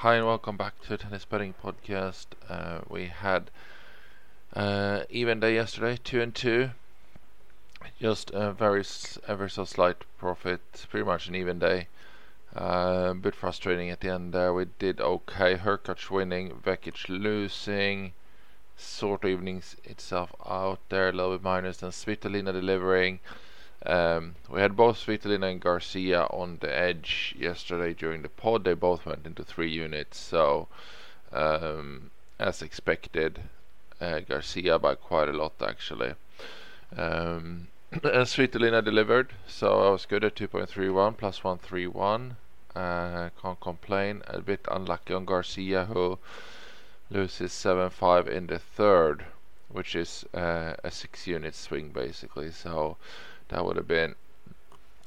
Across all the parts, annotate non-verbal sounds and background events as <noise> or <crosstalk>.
Hi and welcome back to Tennis Betting Podcast. Uh, we had uh, even day yesterday, two and two. Just a very ever so slight profit, pretty much an even day. Uh, a bit frustrating at the end there. We did okay. Hurkacz winning, Vekic losing, sort of evening itself out there, a little bit minus. Then Svitolina delivering. Um, we had both Svitolina and Garcia on the edge yesterday during the pod. They both went into three units, so um, as expected, uh, Garcia by quite a lot actually. Um, <clears throat> and Svitolina delivered, so I was good at 2.31 plus 131. Uh, can't complain. A bit unlucky on Garcia who loses 7-5 in the third, which is uh, a six unit swing basically. So that would have been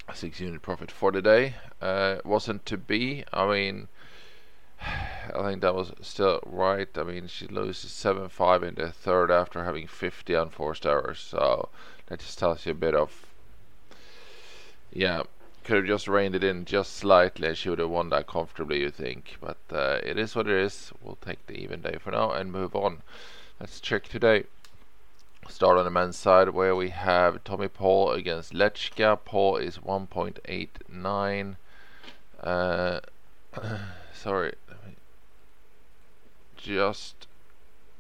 a six unit profit for the day. Uh, wasn't to be. I mean, <sighs> I think that was still right. I mean, she loses 7 5 in the third after having 50 unforced errors. So that just tells you a bit of. Yeah, could have just reined it in just slightly. and She would have won that comfortably, you think. But uh, it is what it is. We'll take the even day for now and move on. Let's check today. Start on the men's side where we have Tommy Paul against Lehecka. Paul is 1.89. Uh, <clears throat> sorry, just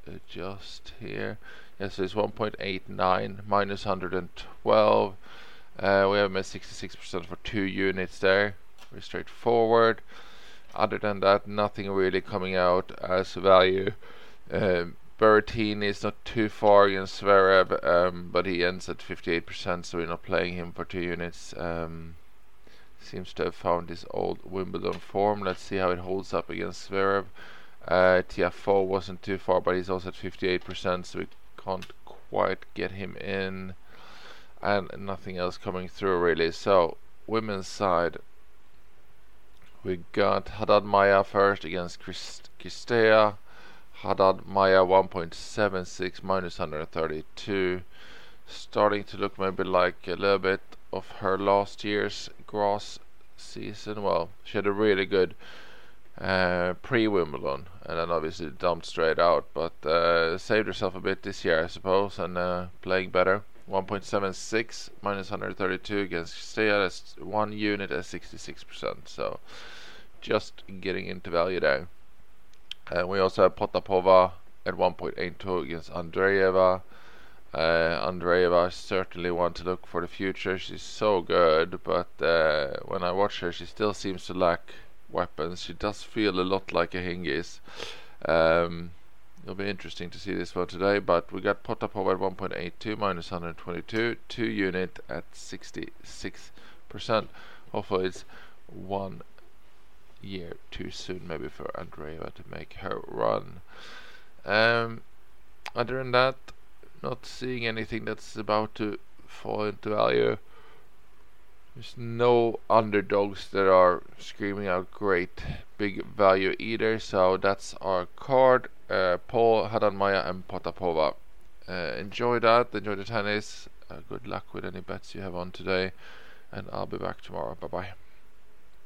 adjust here. Yes, it's 1.89 minus 112. Uh, we have at 66% for two units there. Very straightforward. Other than that, nothing really coming out as value. Um, Berrettini is not too far against Zverev, um, but he ends at 58%, so we're not playing him for two units. Um, seems to have found his old Wimbledon form. Let's see how it holds up against Zverev. Uh, Tiafoe wasn't too far, but he's also at 58%, so we can't quite get him in. And nothing else coming through, really. So, women's side, we got Haddad Maia first against Christ- Cirstea. Haddad Maia 1.76 minus 132. Starting to look maybe like a little bit of her last year's grass season. Well, she had a really good uh, pre Wimbledon and then obviously dumped straight out, but uh, saved herself a bit this year, I suppose, and uh, playing better. 1.76 minus 132 against Stea. That's one unit at 66%. So just getting into value there. And we also have Potapova at 1.82 against Andreeva. Uh, Andreeva certainly one to look for the future. She's so good, but uh, when I watch her, she still seems to lack weapons. She does feel a lot like a Hingis. Um, it'll be interesting to see this one today, but we got Potapova at 1.82 minus 122, two unit at 66%. Hopefully, it's one year too soon, maybe for Andreeva to make her run. Um, other than that, not seeing anything that's about to fall into value. There's no underdogs that are screaming out great big value either, so that's our card. Uh, Paul, Haddad Maia, and Potapova. Uh, enjoy that, enjoy the tennis. Uh, good luck with any bets you have on today, and I'll be back tomorrow. Bye bye.